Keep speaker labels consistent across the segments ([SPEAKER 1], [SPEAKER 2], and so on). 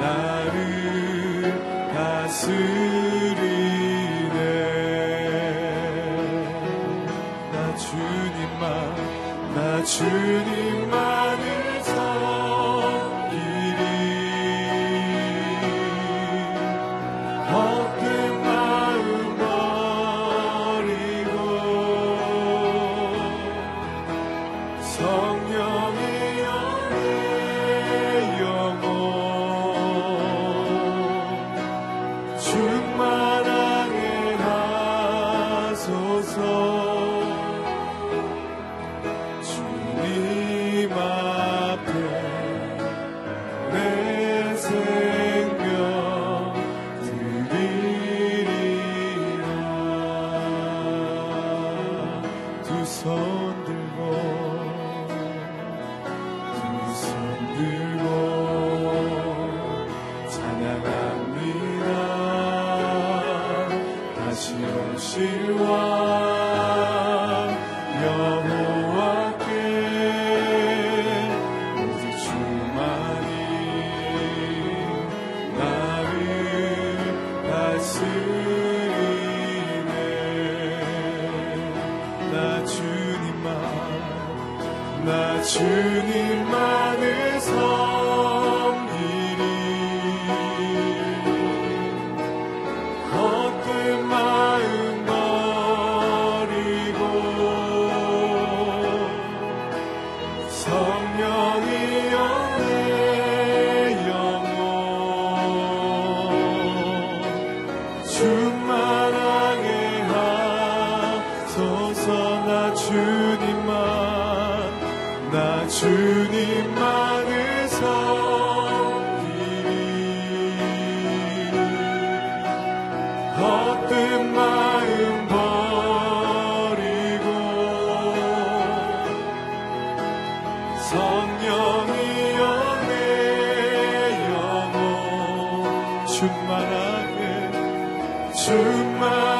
[SPEAKER 1] 나를 다스리네. 나 주님만 나 주님. to my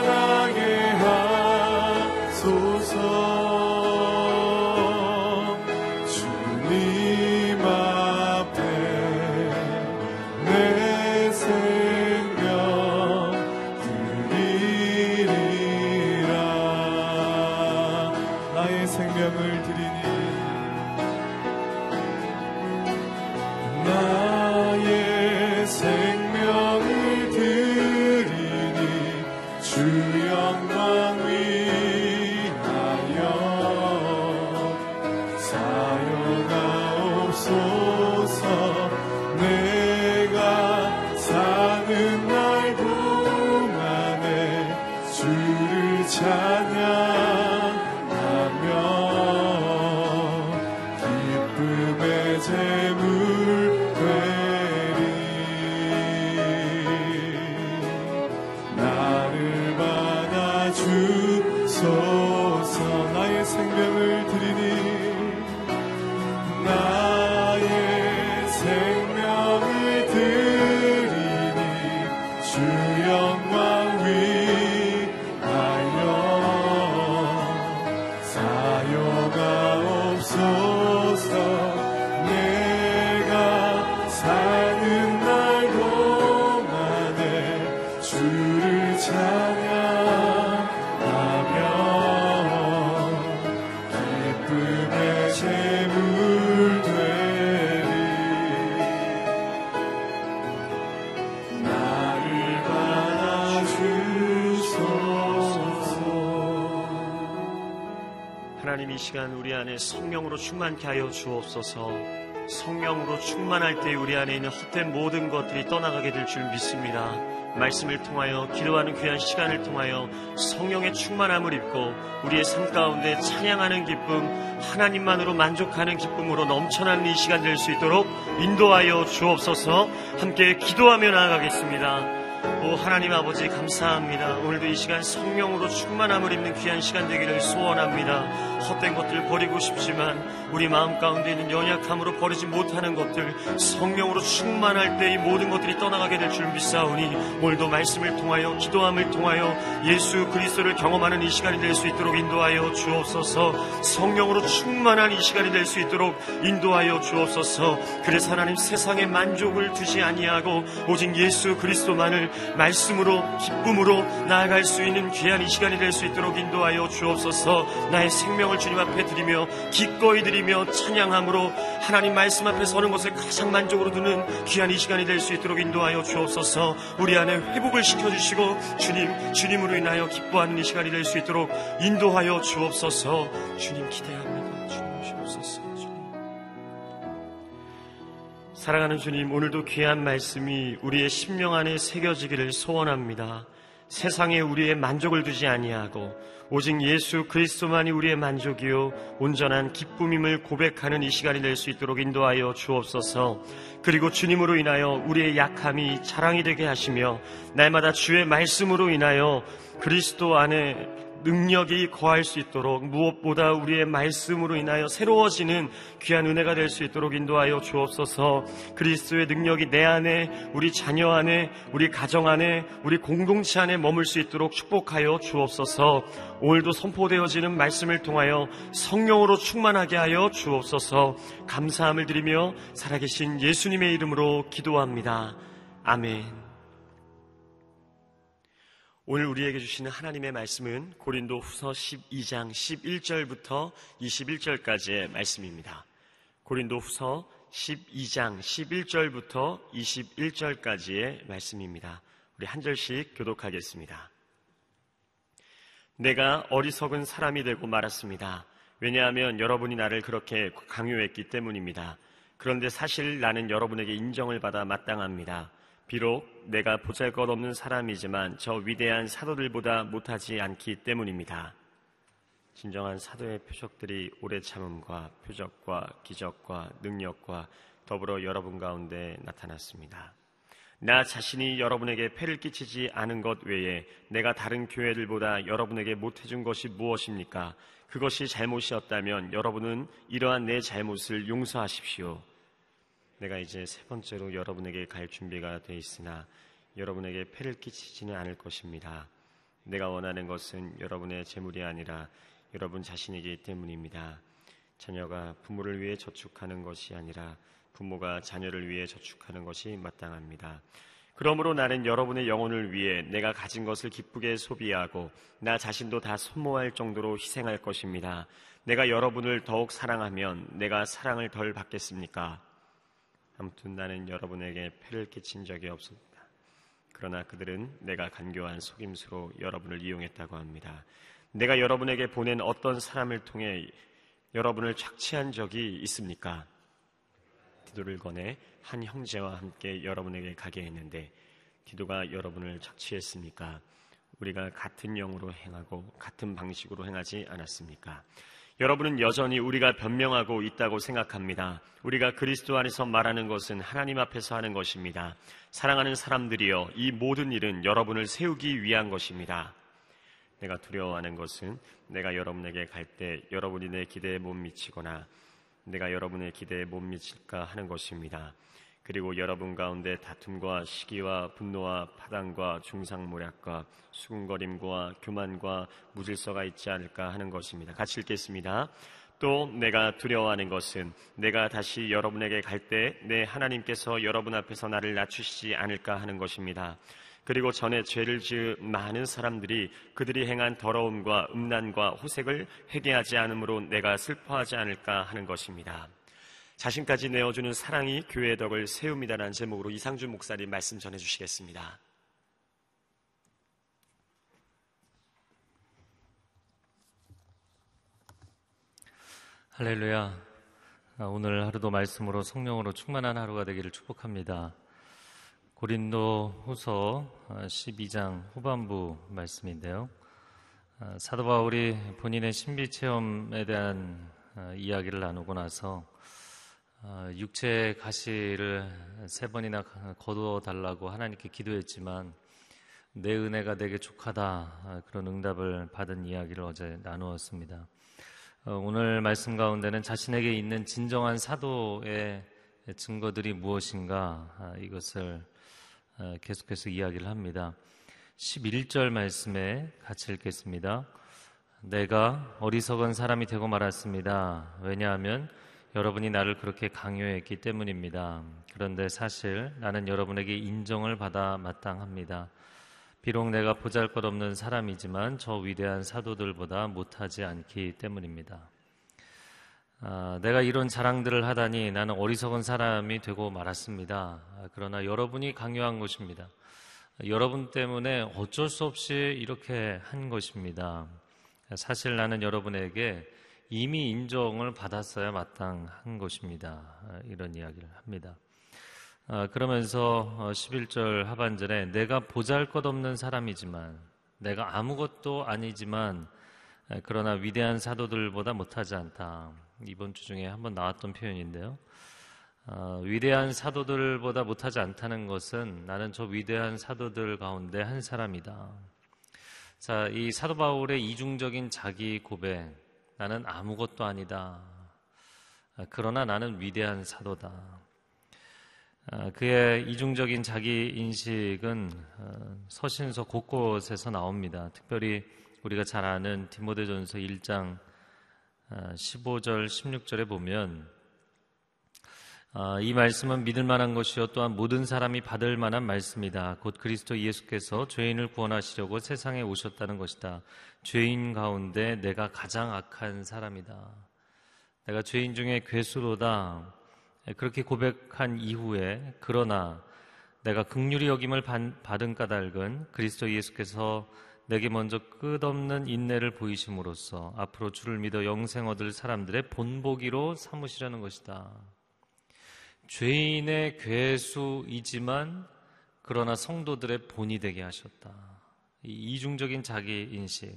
[SPEAKER 2] 성령으로 충만케 하여 주옵소서. 성령으로 충만할 때 우리 안에 있는 헛된 모든 것들이 떠나가게 될 줄 믿습니다. 말씀을 통하여 기도하는 귀한 시간을 통하여 성령의 충만함을 입고 우리의 삶 가운데 찬양하는 기쁨, 하나님만으로 만족하는 기쁨으로 넘쳐나는 이 시간 될 수 있도록 인도하여 주옵소서 함께 기도하며 나아가겠습니다. 오 하나님 아버지 감사합니다. 오늘도 이 시간 성령으로 충만함을 입는 귀한 시간 되기를 소원합니다. 헛된 것들 버리고 싶지만 우리 마음 가운데 있는 연약함으로 버리지 못하는 것들 성령으로 충만할 때 이 모든 것들이 떠나가게 될 줄 믿사오니 오늘도 말씀을 통하여 기도함을 통하여 예수 그리스도를 경험하는 이 시간이 될 수 있도록 인도하여 주옵소서 성령으로 충만한 이 시간이 될 수 있도록 인도하여 주옵소서 그래서 하나님 세상에 만족을 두지 아니하고 오직 예수 그리스도만을 말씀으로 기쁨으로 나아갈 수 있는 귀한 이 시간이 될 수 있도록 인도하여 주옵소서. 나의 생명을 주님 앞에 드리며 기꺼이 드리며 찬양함으로 하나님 말씀 앞에 서는 것을 가장 만족으로 두는 귀한 이 시간이 될 수 있도록 인도하여 주옵소서. 우리 안에 회복을 시켜주시고 주님 주님으로 인하여 기뻐하는 이 시간이 될 수 있도록 인도하여 주옵소서. 주님 기대합니다 사랑하는 주님, 오늘도 귀한 말씀이 우리의 심령 안에 새겨지기를 소원합니다. 세상에 우리의 만족을 두지 아니하고 오직 예수 그리스도만이 우리의 만족이요 온전한 기쁨임을 고백하는 이 시간이 될 수 있도록 인도하여 주옵소서. 그리고 주님으로 인하여 우리의 약함이 자랑이 되게 하시며 날마다 주의 말씀으로 인하여 그리스도 안에 능력이 거할 수 있도록 무엇보다 우리의 말씀으로 인하여 새로워지는 귀한 은혜가 될 수 있도록 인도하여 주옵소서 그리스도의 능력이 내 안에 우리 자녀 안에 우리 가정 안에 우리 공동체 안에 머물 수 있도록 축복하여 주옵소서 오늘도 선포되어지는 말씀을 통하여 성령으로 충만하게 하여 주옵소서 감사함을 드리며 살아계신 예수님의 이름으로 기도합니다. 아멘. 오늘 우리에게 주시는 하나님의 말씀은 고린도 후서 12장 11절부터 21절까지의 말씀입니다. 고린도 후서 12장 11절부터 21절까지의 말씀입니다. 우리 한 절씩 교독하겠습니다. 내가 어리석은 사람이 되고 말았습니다. 왜냐하면 여러분이 나를 그렇게 강요했기 때문입니다. 그런데 사실 나는 여러분에게 인정을 받아 마땅합니다. 비록 내가 보잘 것 없는 사람이지만 저 위대한 사도들보다 못하지 않기 때문입니다. 진정한 사도의 표적들이 오래 참음과 표적과 기적과 능력과 더불어 여러분 가운데 나타났습니다. 나 자신이 여러분에게 폐를 끼치지 않은 것 외에 내가 다른 교회들보다 여러분에게 못해준 것이 무엇입니까? 그것이 잘못이었다면 여러분은 이러한 내 잘못을 용서하십시오. 내가 이제 세 번째로 여러분에게 갈 준비가 돼 있으나 여러분에게 폐를 끼치지는 않을 것입니다. 내가 원하는 것은 여러분의 재물이 아니라 여러분 자신이기 때문입니다. 자녀가 부모를 위해 저축하는 것이 아니라 부모가 자녀를 위해 저축하는 것이 마땅합니다. 그러므로 나는 여러분의 영혼을 위해 내가 가진 것을 기쁘게 소비하고 나 자신도 다 소모할 정도로 희생할 것입니다. 내가 여러분을 더욱 사랑하면 내가 사랑을 덜 받겠습니까? 아무튼 나는 여러분에게 폐를 끼친 적이 없습니다. 그러나 그들은 내가 간교한 속임수로 여러분을 이용했다고 합니다. 내가 여러분에게 보낸 어떤 사람을 통해 여러분을 착취한 적이 있습니까? 기도를 권해 한 형제와 함께 여러분에게 가게 했는데 기도가 여러분을 착취했습니까? 우리가 같은 영으로 행하고 같은 방식으로 행하지 않았습니까? 여러분은 여전히 우리가 변명하고 있다고 생각합니다. 우리가 그리스도 안에서 말하는 것은 하나님 앞에서 하는 것입니다. 사랑하는 사람들이여, 이 모든 일은 여러분을 세우기 위한 것입니다. 내가 두려워하는 것은 내가 여러분에게 갈 때 여러분이 내 기대에 못 미치거나 내가 여러분의 기대에 못 미칠까 하는 것입니다. 그리고 여러분 가운데 다툼과 시기와 분노와 파당과 중상모략과 수군거림과 교만과 무질서가 있지 않을까 하는 것입니다. 같이 읽겠습니다. 또 내가 두려워하는 것은 내가 다시 여러분에게 갈 때 내 하나님께서 여러분 앞에서 나를 낮추시지 않을까 하는 것입니다. 그리고 전에 죄를 지은 많은 사람들이 그들이 행한 더러움과 음란과 호색을 회개하지 않으므로 내가 슬퍼하지 않을까 하는 것입니다. 자신까지 내어주는 사랑이 교회의 덕을 세웁니다라는 제목으로 이상준 목사님 말씀 전해주시겠습니다.
[SPEAKER 3] 할렐루야. 아, 오늘 하루도 말씀으로 성령으로 충만한 하루가 되기를 축복합니다. 고린도 후서 12장 후반부 말씀인데요. 아, 사도 바울이 본인의 신비 체험에 대한 아, 이야기를 나누고 나서 육체의 가시를 세 번이나 거두어 달라고 하나님께 기도했지만 내 은혜가 내게 족하다 그런 응답을 받은 이야기를 어제 나누었습니다. 어, 오늘 말씀 가운데는 자신에게 있는 진정한 사도의 증거들이 무엇인가 아, 이것을 어, 계속해서 이야기를 합니다. 11절 말씀에 같이 읽겠습니다. 내가 어리석은 사람이 되고 말았습니다. 왜냐하면 여러분이 나를 그렇게 강요했기 때문입니다. 그런데 사실 나는 여러분에게 인정을 받아 마땅합니다. 비록 내가 보잘 것 없는 사람이지만 저 위대한 사도들보다 못하지 않기 때문입니다. 아, 내가 이런 자랑들을 하다니 나는 어리석은 사람이 되고 말았습니다. 아, 그러나 여러분이 강요한 것입니다. 여러분 때문에 어쩔 수 없이 이렇게 한 것입니다. 사실 나는 여러분에게 이미 인정을 받았어야 마땅한 것입니다. 아, 이런 이야기를 합니다. 아, 그러면서 11절 어, 하반절에 내가 보잘 것 없는 사람이지만 내가 아무것도 아니지만 그러나 위대한 사도들보다 못하지 않다. 이번 주 중에 한번 나왔던 표현인데요. 어, 위대한 사도들보다 못하지 않다는 것은 나는 저 위대한 사도들 가운데 한 사람이다. 자, 이 사도 바울의 이중적인 자기 고백. 나는 아무것도 아니다. 그러나 나는 위대한 사도다. 아, 그의 이중적인 자기 인식은 어, 서신서 곳곳에서 나옵니다. 특별히 우리가 잘 아는 디모데전서 1장 15절, 아, 16절에 보면 아, 이 말씀은 믿을 만한 것이요 또한 모든 사람이 받을 만한 말씀이다. 곧 그리스도 예수께서 죄인을 구원하시려고 세상에 오셨다는 것이다. 죄인 가운데 내가 가장 악한 사람이다. 내가 죄인 중에 괴수로다. 예, 그렇게 고백한 이후에 그러나 내가 극률이 여김을 받은 까닭은 그리스도 예수께서 내게 먼저 끝없는 인내를 보이심으로써 앞으로 주를 믿어 영생 얻을 사람들의 본보기로 삼으시려는 것이다. 죄인의 괴수이지만 그러나 성도들의 본이 되게 하셨다. 이중적인 자기 인식.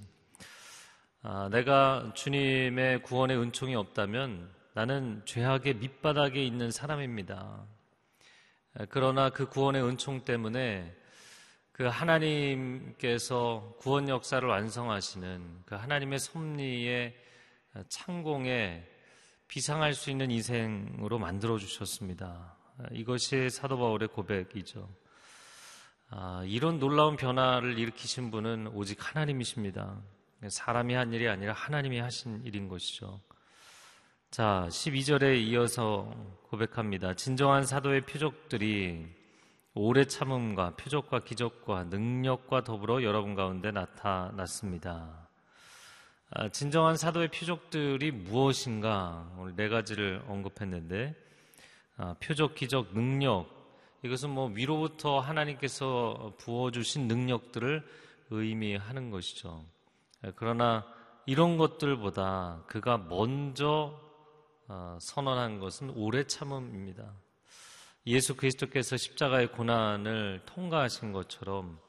[SPEAKER 3] 아, 내가 주님의 구원의 은총이 없다면 나는 죄악의 밑바닥에 있는 사람입니다. 그러나 그 구원의 은총 때문에 그 하나님께서 구원 역사를 완성하시는 그 하나님의 섭리의 창공에 비상할 수 있는 인생으로 만들어 주셨습니다. 이것이 사도 바울의 고백이죠. 아, 이런 놀라운 변화를 일으키신 분은 오직 하나님이십니다. 사람이 한 일이 아니라 하나님이 하신 일인 것이죠. 자, 12절에 이어서 고백합니다. 진정한 사도의 표적들이 오래 참음과 표적과 기적과 능력과 더불어 여러분 가운데 나타났습니다. 아, 진정한 사도의 표적들이 무엇인가? 오늘 네 가지를 언급했는데, 아, 표적, 기적, 능력. 이것은 뭐 위로부터 하나님께서 부어주신 능력들을 의미하는 것이죠. 그러나 이런 것들보다 그가 먼저 어, 선언한 것은 오래 참음입니다. 예수 그리스도께서 십자가의 고난을 통과하신 것처럼 어,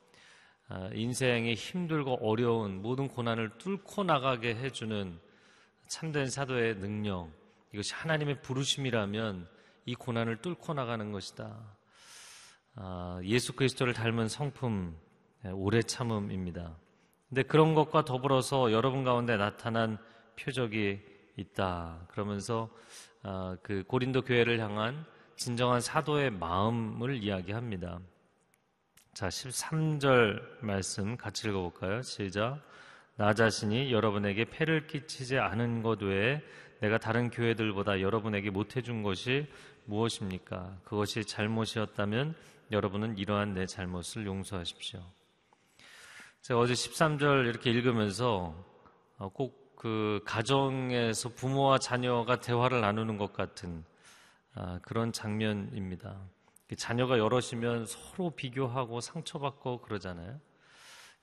[SPEAKER 3] 인생의 힘들고 어려운 모든 고난을 뚫고 나가게 해주는 참된 사도의 능력, 이것이 하나님의 부르심이라면 이 고난을 뚫고 나가는 것이다. 어, 예수 그리스도를 닮은 성품, 예, 오래 참음입니다. 근데 그런 것과 더불어서 여러분 가운데 나타난 표적이 있다. 그러면서 어, 그 고린도 교회를 향한 진정한 사도의 마음을 이야기합니다. 자, 13절 말씀 같이 읽어볼까요? 시작. 나 자신이 여러분에게 폐를 끼치지 않은 것 외에 내가 다른 교회들보다 여러분에게 못해준 것이 무엇입니까? 그것이 잘못이었다면 여러분은 이러한 내 잘못을 용서하십시오. 제가 어제 13절 이렇게 읽으면서 어, 꼭그 가정에서 부모와 자녀가 대화를 나누는 것 같은 아, 그런 장면입니다. 자녀가 여럿이면 서로 비교하고 상처받고 그러잖아요.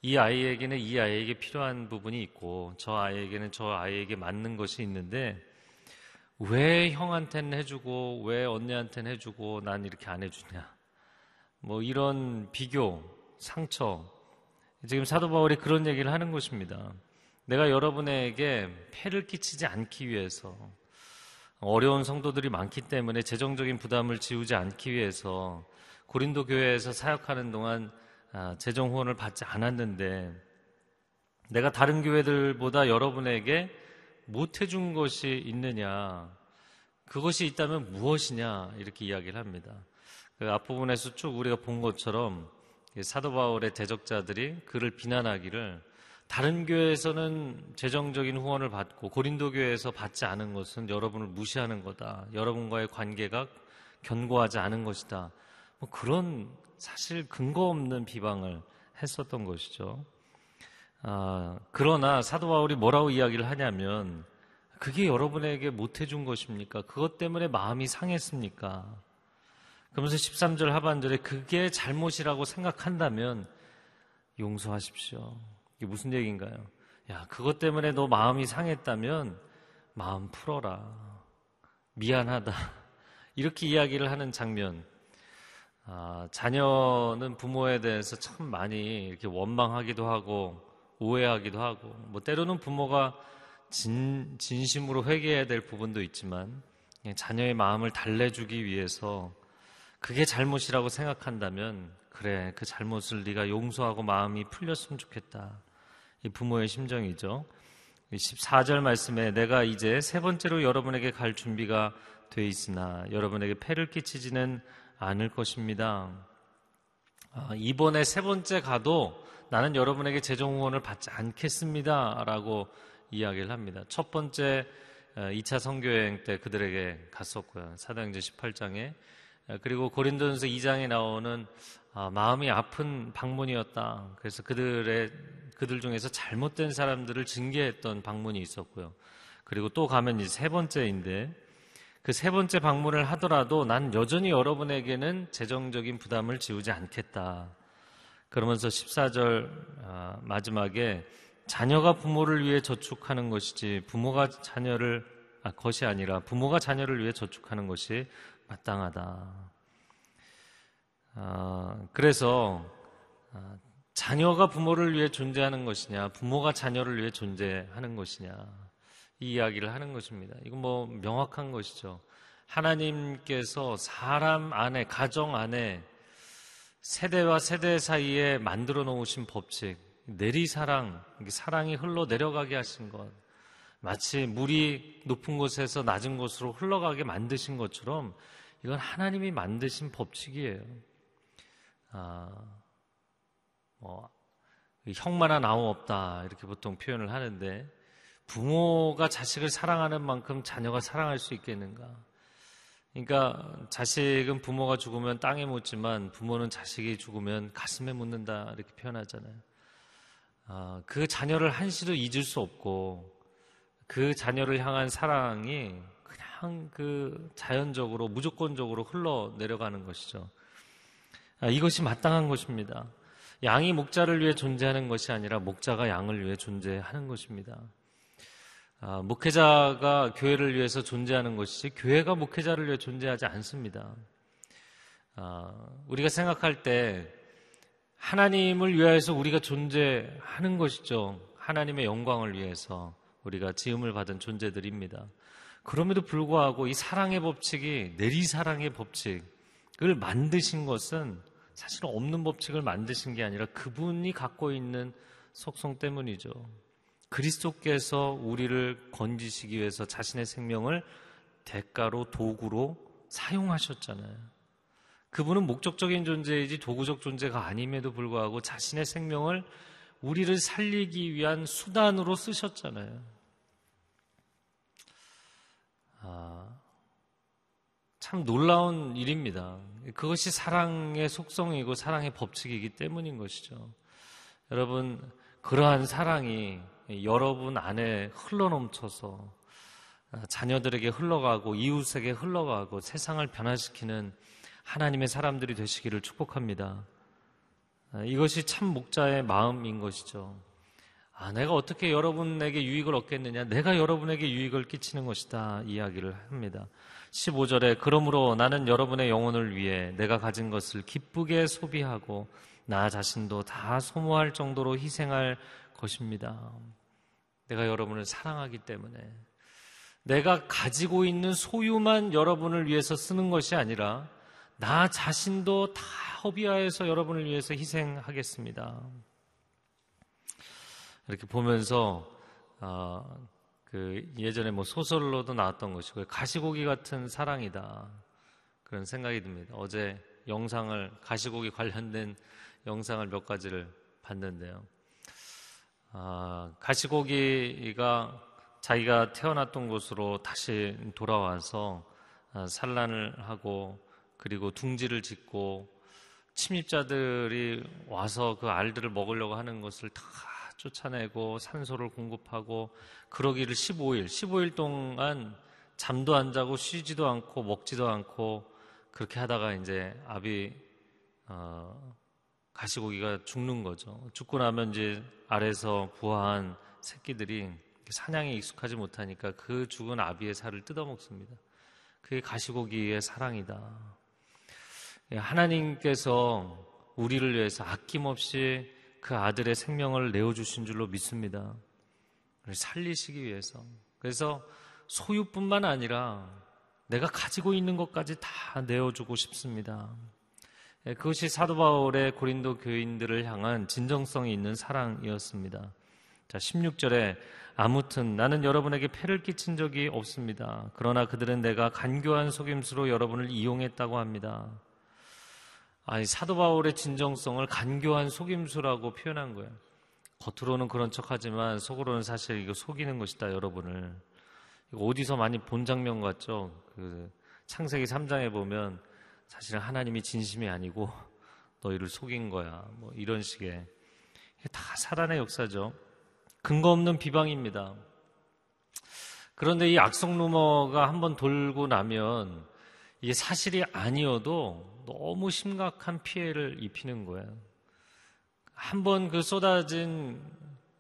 [SPEAKER 3] 이 아이에게는 이 아이에게 필요한 부분이 있고 저 아이에게는 저 아이에게 맞는 것이 있는데 왜 형한테는 해주고 왜 언니한테는 해주고 난 이렇게 안 해주냐. 뭐 이런 비교, 상처. 지금 사도 바울이 그런 얘기를 하는 것입니다. 내가 여러분에게 폐를 끼치지 않기 위해서 어려운 성도들이 많기 때문에 재정적인 부담을 지우지 않기 위해서 고린도 교회에서 사역하는 동안 아, 재정 후원을 받지 않았는데 내가 다른 교회들보다 여러분에게 못 해준 것이 있느냐 그것이 있다면 무엇이냐 이렇게 이야기를 합니다. 그 앞부분에서 쭉 우리가 본 것처럼 사도 바울의 대적자들이 그를 비난하기를 다른 교회에서는 재정적인 후원을 받고 고린도 교회에서 받지 않은 것은 여러분을 무시하는 거다. 여러분과의 관계가 견고하지 않은 것이다. 뭐 그런 사실 근거 없는 비방을 했었던 것이죠. 아, 그러나 사도 바울이 뭐라고 이야기를 하냐면 그게 여러분에게 못 해준 것입니까? 그것 때문에 마음이 상했습니까? 그러면서 13절 하반절에 그게 잘못이라고 생각한다면 용서하십시오. 이게 무슨 얘기인가요? 야, 그것 때문에 너 마음이 상했다면 마음 풀어라. 미안하다. 이렇게 이야기를 하는 장면. 아, 자녀는 부모에 대해서 참 많이 이렇게 원망하기도 하고 오해하기도 하고 뭐 때로는 부모가 진, 진심으로 회개해야 될 부분도 있지만 자녀의 마음을 달래주기 위해서 그게 잘못이라고 생각한다면 그래 그 잘못을 네가 용서하고 마음이 풀렸으면 좋겠다. 이 부모의 심정이죠. 14절 말씀에 내가 이제 세 번째로 여러분에게 갈 준비가 돼 있으나 여러분에게 폐를 끼치지는 않을 것입니다. 아, 이번에 세 번째 가도 나는 여러분에게 재정 후원을 받지 않겠습니다. 라고 이야기를 합니다. 첫 번째 2차 어, 선교여행 때 그들에게 갔었고요. 사도행전 18장에 어, 그리고 고린도전서 2장에 나오는 아, 마음이 아픈 방문이었다. 그래서 그들의 그들 중에서 잘못된 사람들을 징계했던 방문이 있었고요. 그리고 또 가면 이제 세 번째인데 그 세 번째 방문을 하더라도 난 여전히 여러분에게는 재정적인 부담을 지우지 않겠다. 그러면서 14절 아, 마지막에 자녀가 부모를 위해 저축하는 것이지 부모가 자녀를 아, 것이 아니라 부모가 자녀를 위해 저축하는 것이 마땅하다. 아, 그래서 아, 자녀가 부모를 위해 존재하는 것이냐, 부모가 자녀를 위해 존재하는 것이냐, 이 이야기를 하는 것입니다. 이건 뭐 명확한 것이죠. 하나님께서 사람 안에, 가정 안에 세대와 세대 사이에 만들어 놓으신 법칙, 내리사랑, 사랑이 흘러 내려가게 하신 것, 마치 물이 높은 곳에서 낮은 곳으로 흘러가게 만드신 것처럼 이건 하나님이 만드신 법칙이에요. 아, 뭐, 형만 한 아무 없다. 이렇게 보통 표현을 하는데, 부모가 자식을 사랑하는 만큼 자녀가 사랑할 수 있겠는가? 그러니까 자식은 부모가 죽으면 땅에 묻지만 부모는 자식이 죽으면 가슴에 묻는다 이렇게 표현하잖아요. 아, 그 자녀를 한시도 잊을 수 없고 그 자녀를 향한 사랑이 그냥 그 자연적으로 무조건적으로 흘러 내려가는 것이죠. 아, 이것이 마땅한 것입니다. 양이 목자를 위해 존재하는 것이 아니라 목자가 양을 위해 존재하는 것입니다. 아, 목회자가 교회를 위해서 존재하는 것이지 교회가 목회자를 위해 존재하지 않습니다. 아, 우리가 생각할 때 하나님을 위하여서 우리가 존재하는 것이죠. 하나님의 영광을 위해서 우리가 지음을 받은 존재들입니다. 그럼에도 불구하고 이 사랑의 법칙이 내리사랑의 법칙을 만드신 것은 사실 없는 법칙을 만드신 게 아니라 그분이 갖고 있는 속성 때문이죠. 그리스도께서 우리를 건지시기 위해서 자신의 생명을 대가로 도구로 사용하셨잖아요. 그분은 목적적인 존재이지 도구적 존재가 아님에도 불구하고 자신의 생명을 우리를 살리기 위한 수단으로 쓰셨잖아요. 아, 참 놀라운 일입니다. 그것이 사랑의 속성이고 사랑의 법칙이기 때문인 것이죠. 여러분, 그러한 사랑이 여러분 안에 흘러넘쳐서 자녀들에게 흘러가고 이웃에게 흘러가고 세상을 변화시키는 하나님의 사람들이 되시기를 축복합니다. 이것이 참 목자의 마음인 것이죠. 아, 내가 어떻게 여러분에게 유익을 얻겠느냐? 내가 여러분에게 유익을 끼치는 것이다. 이야기를 합니다. 15절에 그러므로 나는 여러분의 영혼을 위해 내가 가진 것을 기쁘게 소비하고 나 자신도 다 소모할 정도로 희생할 것입니다. 내가 여러분을 사랑하기 때문에 내가 가지고 있는 소유만 여러분을 위해서 쓰는 것이 아니라 나 자신도 다 허비하여서 여러분을 위해서 희생하겠습니다. 이렇게 보면서 어, 그 예전에 뭐 소설로도 나왔던 것이고 가시고기 같은 사랑이다 그런 생각이 듭니다. 어제 영상을 가시고기 관련된 영상을 몇 가지를 봤는데요. 아, 가시고기가 자기가 태어났던 곳으로 다시 돌아와서 아, 산란을 하고 그리고 둥지를 짓고 침입자들이 와서 그 알들을 먹으려고 하는 것을 다 쫓아내고 산소를 공급하고 그러기를 15일, 15일 동안 잠도 안 자고 쉬지도 않고 먹지도 않고 그렇게 하다가 이제 아비 어, 가시고기가 죽는 거죠. 죽고 나면 이제 아래서 부화한 새끼들이 사냥에 익숙하지 못하니까 그 죽은 아비의 살을 뜯어먹습니다. 그게 가시고기의 사랑이다. 예, 하나님께서 우리를 위해서 아낌없이 그 아들의 생명을 내어주신 줄로 믿습니다. 살리시기 위해서. 그래서 소유뿐만 아니라 내가 가지고 있는 것까지 다 내어주고 싶습니다. 예, 그것이 사도 바울의 고린도 교인들을 향한 진정성이 있는 사랑이었습니다. 자, 16절에 아무튼 나는 여러분에게 폐를 끼친 적이 없습니다. 그러나 그들은 내가 간교한 속임수로 여러분을 이용했다고 합니다. 아니, 사도 바울의 진정성을 간교한 속임수라고 표현한 거예요. 겉으로는 그런 척 하지만 속으로는 사실 이거 속이는 것이다, 여러분을. 이거 어디서 많이 본 장면 같죠? 그 창세기 3장에 보면 사실은 하나님이 진심이 아니고 너희를 속인 거야. 뭐 이런 식의. 다 사단의 역사죠. 근거 없는 비방입니다. 그런데 이 악성 루머가 한번 돌고 나면 이게 사실이 아니어도 너무 심각한 피해를 입히는 거예요. 한 번 그 쏟아진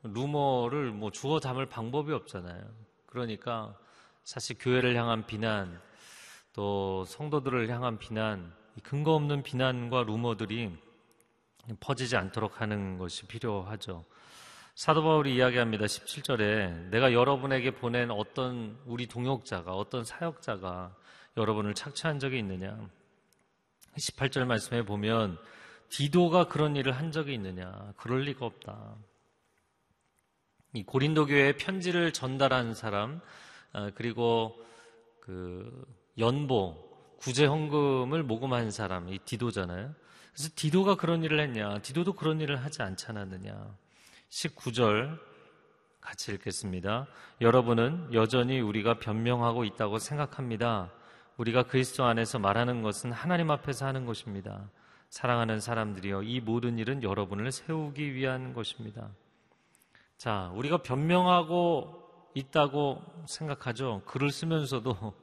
[SPEAKER 3] 루머를 뭐 주워 담을 방법이 없잖아요. 그러니까 사실 교회를 향한 비난, 또 성도들을 향한 비난, 근거 없는 비난과 루머들이 퍼지지 않도록 하는 것이 필요하죠. 사도 바울이 이야기합니다. 17절에 내가 여러분에게 보낸 어떤 우리 동역자가 어떤 사역자가 여러분을 착취한 적이 있느냐? 18절 말씀에 보면 디도가 그런 일을 한 적이 있느냐? 그럴 리가 없다. 이 고린도 교회에 편지를 전달한 사람 아, 그리고 그 연보 구제 헌금을 모금한 사람 이 디도잖아요. 그래서 디도가 그런 일을 했냐? 디도도 그런 일을 하지 않지 않았느냐? 19절 같이 읽겠습니다. 여러분은 여전히 우리가 변명하고 있다고 생각합니다. 우리가 그리스도 안에서 말하는 것은 하나님 앞에서 하는 것입니다. 사랑하는 사람들이여 이 모든 일은 여러분을 세우기 위한 것입니다. 자, 우리가 변명하고 있다고 생각하죠. 글을 쓰면서도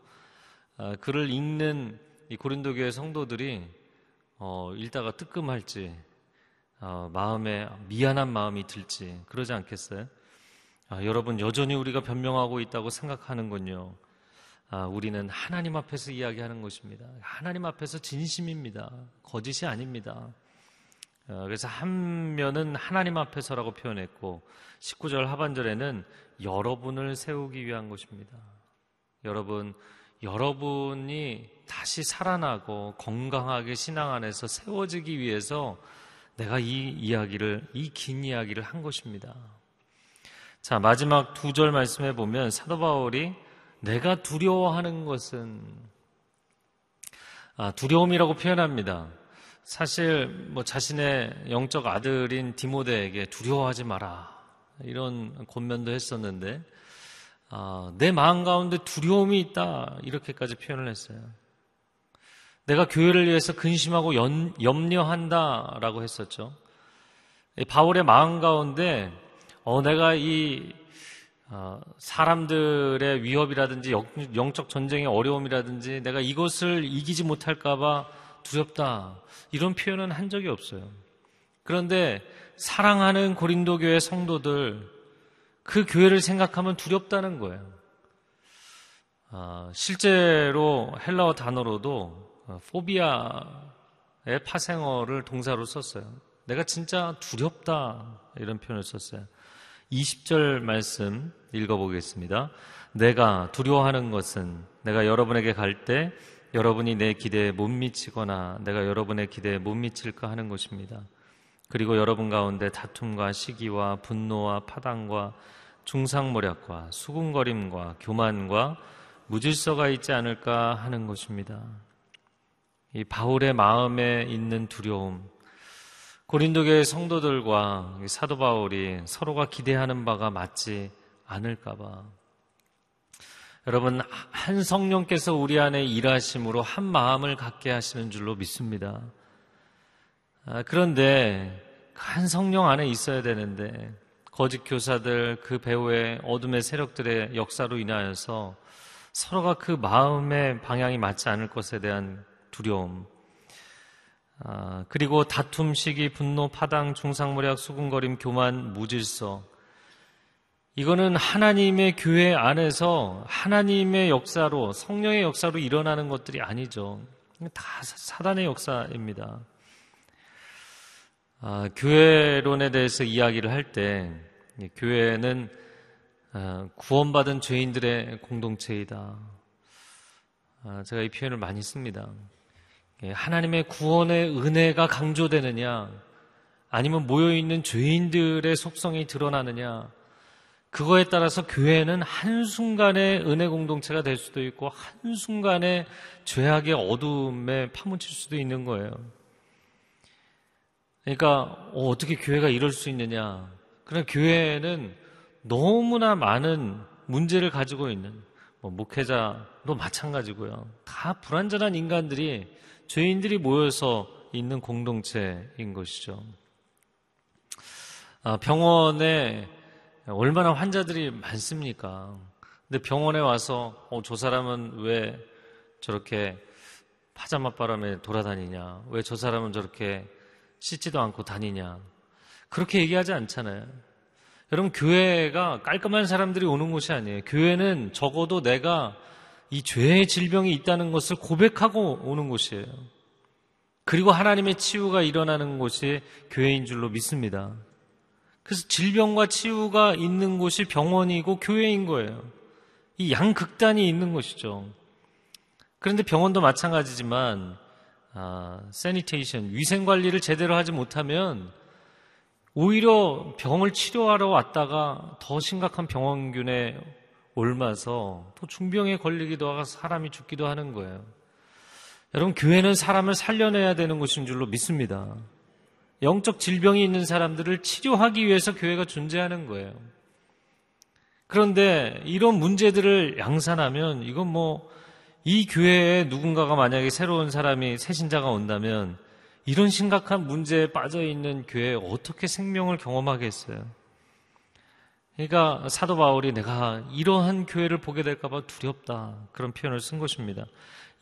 [SPEAKER 3] 어, 글을 읽는 이 고린도 교회 성도들이 어, 읽다가 뜨끔할지 어, 마음에 미안한 마음이 들지 그러지 않겠어요? 아, 여러분 여전히 우리가 변명하고 있다고 생각하는군요. 아, 우리는 하나님 앞에서 이야기하는 것입니다. 하나님 앞에서 진심입니다. 거짓이 아닙니다. 어, 그래서 한 면은 하나님 앞에서라고 표현했고 19절 하반절에는 여러분을 세우기 위한 것입니다. 여러분, 여러분이 다시 살아나고 건강하게 신앙 안에서 세워지기 위해서 내가 이 이야기를, 이 긴 이야기를 한 것입니다. 자, 마지막 두 절 말씀해 보면 사도 바울이 내가 두려워하는 것은 아, 두려움이라고 표현합니다. 사실 뭐 자신의 영적 아들인 디모데에게 두려워하지 마라 이런 권면도 했었는데 아, 내 마음 가운데 두려움이 있다 이렇게까지 표현을 했어요. 내가 교회를 위해서 근심하고 연, 염려한다라고 했었죠. 바울의 마음 가운데 어, 내가 이 어, 사람들의 위협이라든지 영적 전쟁의 어려움이라든지 내가 이것을 이기지 못할까봐 두렵다. 이런 표현은 한 적이 없어요. 그런데 사랑하는 고린도 교회 성도들 그 교회를 생각하면 두렵다는 거예요. 아, 실제로 헬라어 단어로도 어, 포비아의 파생어를 동사로 썼어요. 내가 진짜 두렵다 이런 표현을 썼어요. 20절 말씀 읽어보겠습니다. 내가 두려워하는 것은 내가 여러분에게 갈 때 여러분이 내 기대에 못 미치거나 내가 여러분의 기대에 못 미칠까 하는 것입니다. 그리고 여러분 가운데 다툼과 시기와 분노와 파당과 중상모략과 수군거림과 교만과 무질서가 있지 않을까 하는 것입니다. 이 바울의 마음에 있는 두려움, 고린도교의 성도들과 사도 바울이 서로가 기대하는 바가 맞지 않을까봐. 여러분, 한 성령께서 우리 안에 일하심으로 한 마음을 갖게 하시는 줄로 믿습니다. 아, 그런데 한 성령 안에 있어야 되는데, 거짓 교사들, 그 배후의 어둠의 세력들의 역사로 인하여서 서로가 그 마음의 방향이 맞지 않을 것에 대한 두려움, 아, 그리고 다툼, 시기, 분노, 파당, 중상모략, 수군거림, 교만, 무질서, 이거는 하나님의 교회 안에서 하나님의 역사로 성령의 역사로 일어나는 것들이 아니죠. 다 사단의 역사입니다. 아, 교회론에 대해서 이야기를 할 때 교회는 아, 구원받은 죄인들의 공동체이다. 아, 제가 이 표현을 많이 씁니다. 예, 하나님의 구원의 은혜가 강조되느냐, 아니면 모여있는 죄인들의 속성이 드러나느냐, 그거에 따라서 교회는 한순간에 은혜 공동체가 될 수도 있고 한순간에 죄악의 어둠에 파묻힐 수도 있는 거예요. 그러니까 어, 어떻게 교회가 이럴 수 있느냐. 그러나 교회는 너무나 많은 문제를 가지고 있는 뭐 목회자도 마찬가지고요. 다 불완전한 인간들이 죄인들이 모여서 있는 공동체인 것이죠. 아, 병원에 얼마나 환자들이 많습니까? 근데 병원에 와서 어, 저 사람은 왜 저렇게 파자마 바람에 돌아다니냐? 왜 저 사람은 저렇게 씻지도 않고 다니냐? 그렇게 얘기하지 않잖아요. 여러분, 교회가 깔끔한 사람들이 오는 곳이 아니에요. 교회는 적어도 내가 이 죄의 질병이 있다는 것을 고백하고 오는 곳이에요. 그리고 하나님의 치유가 일어나는 곳이 교회인 줄로 믿습니다. 그래서 질병과 치유가 있는 곳이 병원이고 교회인 거예요. 이 양극단이 있는 것이죠. 그런데 병원도 마찬가지지만 아, 세니테이션 위생 관리를 제대로 하지 못하면 오히려 병을 치료하러 왔다가 더 심각한 병원균에 옮아서 또 중병에 걸리기도 하고 사람이 죽기도 하는 거예요. 여러분 교회는 사람을 살려내야 되는 곳인 줄로 믿습니다. 영적 질병이 있는 사람들을 치료하기 위해서 교회가 존재하는 거예요. 그런데 이런 문제들을 양산하면 이건 뭐 이 교회에 누군가가 만약에 새로운 사람이 새 신자가 온다면 이런 심각한 문제에 빠져 있는 교회에 어떻게 생명을 경험하겠어요? 그러니까 사도 바울이 내가 이러한 교회를 보게 될까봐 두렵다. 그런 표현을 쓴 것입니다.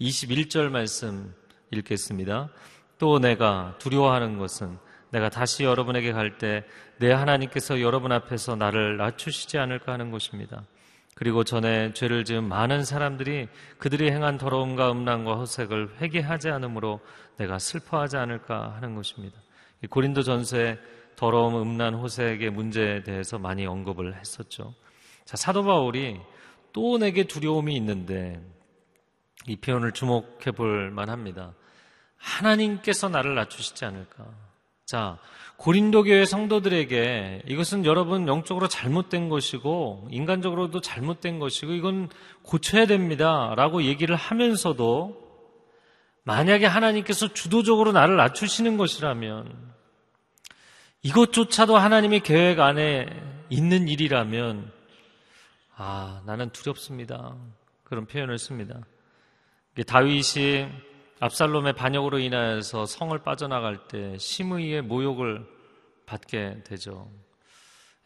[SPEAKER 3] 21절 말씀 읽겠습니다. 또 내가 두려워하는 것은 내가 다시 여러분에게 갈 때 내 하나님께서 여러분 앞에서 나를 낮추시지 않을까 하는 것입니다. 그리고 전에 죄를 지은 많은 사람들이 그들이 행한 더러움과 음란과 허색을 회개하지 않으므로 내가 슬퍼하지 않을까 하는 것입니다. 고린도 전서에 더러움, 음란, 호색의 문제에 대해서 많이 언급을 했었죠. 자, 사도 바울이 또 내게 두려움이 있는데 이 표현을 주목해 볼 만합니다. 하나님께서 나를 낮추시지 않을까. 자, 고린도 교회 성도들에게 이것은 여러분 영적으로 잘못된 것이고 인간적으로도 잘못된 것이고 이건 고쳐야 됩니다라고 얘기를 하면서도 만약에 하나님께서 주도적으로 나를 낮추시는 것이라면 이것조차도 하나님의 계획 안에 있는 일이라면 아, 나는 두렵습니다. 그런 표현을 씁니다. 다윗이 압살롬의 반역으로 인하여서 성을 빠져나갈 때 심의의 모욕을 받게 되죠.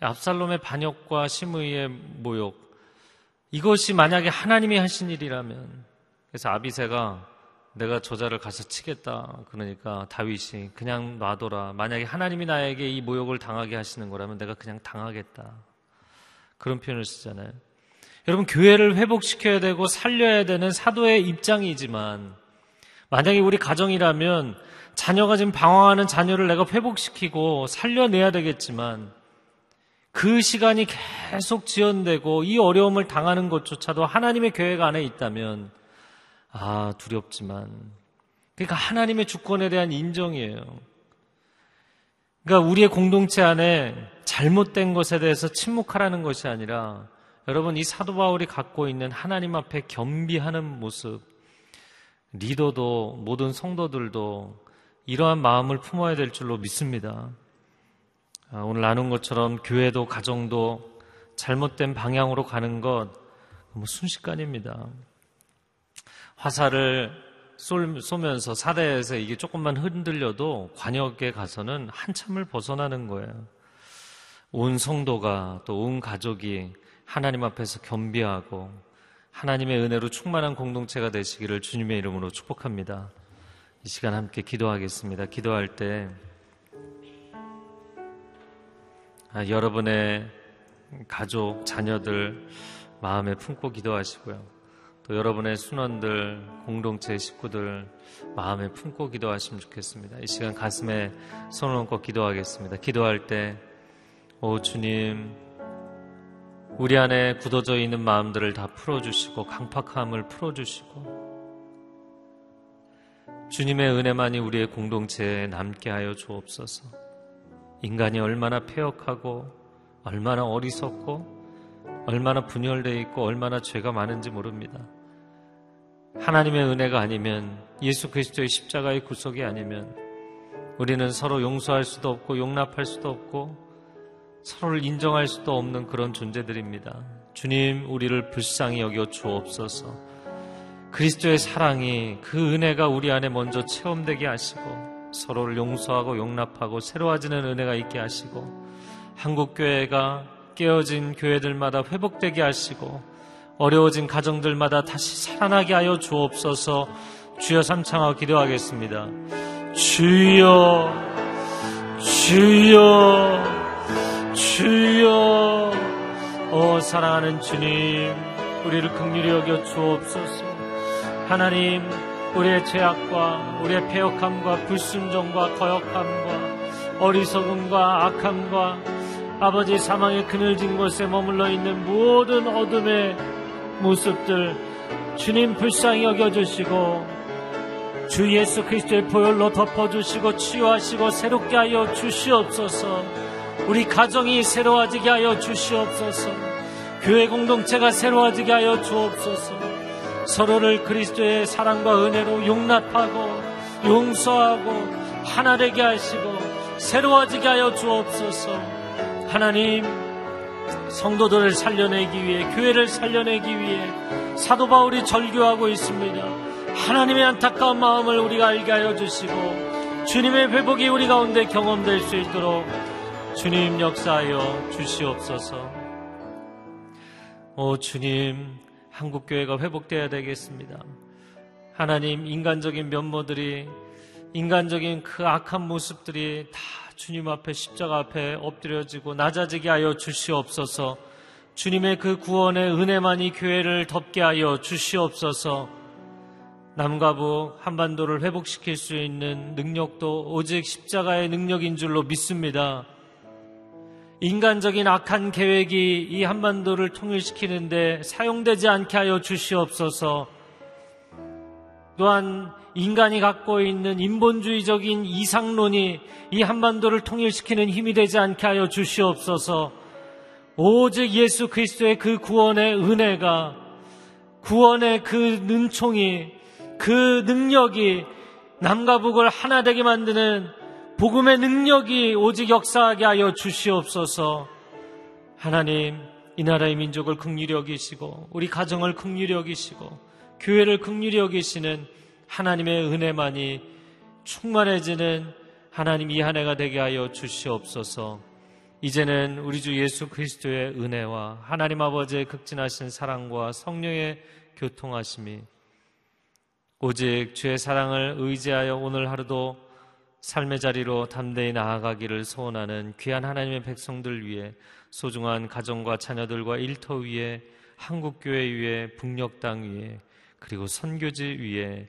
[SPEAKER 3] 압살롬의 반역과 심의의 모욕 이것이 만약에 하나님이 하신 일이라면 그래서 아비세가 내가 저자를 가서 치겠다. 그러니까 다윗이 그냥 놔둬라. 만약에 하나님이 나에게 이 모욕을 당하게 하시는 거라면 내가 그냥 당하겠다. 그런 표현을 쓰잖아요. 여러분, 교회를 회복시켜야 되고 살려야 되는 사도의 입장이지만, 만약에 우리 가정이라면 자녀가 지금 방황하는 자녀를 내가 회복시키고 살려내야 되겠지만, 그 시간이 계속 지연되고 이 어려움을 당하는 것조차도 하나님의 교회가 안에 있다면, 아, 두렵지만. 그러니까 하나님의 주권에 대한 인정이에요. 그러니까 우리의 공동체 안에 잘못된 것에 대해서 침묵하라는 것이 아니라 여러분 이 사도 바울이 갖고 있는 하나님 앞에 겸비하는 모습 리더도 모든 성도들도 이러한 마음을 품어야 될 줄로 믿습니다. 아, 오늘 나눈 것처럼 교회도 가정도 잘못된 방향으로 가는 것 순식간입니다. 화살을 쏘면서 사대에서 이게 조금만 흔들려도 관역에 가서는 한참을 벗어나는 거예요. 온 성도가 또 온 가족이 하나님 앞에서 겸비하고 하나님의 은혜로 충만한 공동체가 되시기를 주님의 이름으로 축복합니다. 이 시간 함께 기도하겠습니다. 기도할 때 아, 여러분의 가족, 자녀들 마음에 품고 기도하시고요. 또 여러분의 순원들, 공동체 식구들 마음에 품고 기도하시면 좋겠습니다. 이 시간 가슴에 손을 얹고 기도하겠습니다. 기도할 때, 오 주님, 우리 안에 굳어져 있는 마음들을 다 풀어주시고 강팍함을 풀어주시고 주님의 은혜만이 우리의 공동체에 남게 하여 주옵소서. 인간이 얼마나 폐역하고 얼마나 어리석고 얼마나 분열되어 있고 얼마나 죄가 많은지 모릅니다. 하나님의 은혜가 아니면 예수 그리스도의 십자가의 구속이 아니면 우리는 서로 용서할 수도 없고 용납할 수도 없고 서로를 인정할 수도 없는 그런 존재들입니다. 주님, 우리를 불쌍히 여겨 주옵소서. 그리스도의 사랑이 그 은혜가 우리 안에 먼저 체험되게 하시고 서로를 용서하고 용납하고 새로워지는 은혜가 있게 하시고 한국교회가 깨어진 교회들마다 회복되게 하시고 어려워진 가정들마다 다시 살아나게 하여 주옵소서 주여 삼창하고 기도하겠습니다. 주여, 주여, 주여, 오 사랑하는 주님, 우리를 극률히 여겨 주옵소서. 하나님, 우리의 죄악과 우리의 폐역함과 불순종과 거역함과 어리석음과 악함과 아버지 사망의 그늘진 곳에 머물러 있는 모든 어둠의 모습들 주님 불쌍히 여겨주시고 주 예수 그리스도의 보혈로 덮어주시고 치유하시고 새롭게 하여 주시옵소서. 우리 가정이 새로워지게 하여 주시옵소서. 교회 공동체가 새로워지게 하여 주옵소서. 서로를 그리스도의 사랑과 은혜로 용납하고 용서하고 하나 되게 하시고 새로워지게 하여 주옵소서. 하나님 성도들을 살려내기 위해 교회를 살려내기 위해 사도 바울이 절규하고 있습니다. 하나님의 안타까운 마음을 우리가 알게 하여 주시고 주님의 회복이 우리 가운데 경험될 수 있도록 주님 역사하여 주시옵소서. 오 주님 한국 교회가 회복되어야 되겠습니다. 하나님 인간적인 면모들이 인간적인 그 악한 모습들이 다 주님 앞에 십자가 앞에 엎드려지고 낮아지게 하여 주시옵소서. 주님의 그 구원의 은혜만이 교회를 덮게 하여 주시옵소서. 남과 북 한반도를 회복시킬 수 있는 능력도 오직 십자가의 능력인 줄로 믿습니다. 인간적인 악한 계획이 이 한반도를 통일시키는데 사용되지 않게 하여 주시옵소서. 또한 인간이 갖고 있는 인본주의적인 이상론이 이 한반도를 통일시키는 힘이 되지 않게 하여 주시옵소서. 오직 예수 그리스도의 그 구원의 은혜가 구원의 그 능총이 그 능력이 남과 북을 하나 되게 만드는 복음의 능력이 오직 역사하게 하여 주시옵소서. 하나님, 이 나라의 민족을 극률히 여기시고 우리 가정을 극률히 여기시고 교회를 극률히 여기시는 하나님의 은혜만이 충만해지는 하나님 이 한 해가 되게 하여 주시옵소서. 이제는 우리 주 예수 그리스도의 은혜와 하나님 아버지의 극진하신 사랑과 성령의 교통하심이 오직 주의 사랑을 의지하여 오늘 하루도 삶의 자리로 담대히 나아가기를 소원하는 귀한 하나님의 백성들 위해 소중한 가정과 자녀들과 일터 위에 한국교회 위에 북녘 땅 위에 그리고 선교지 위에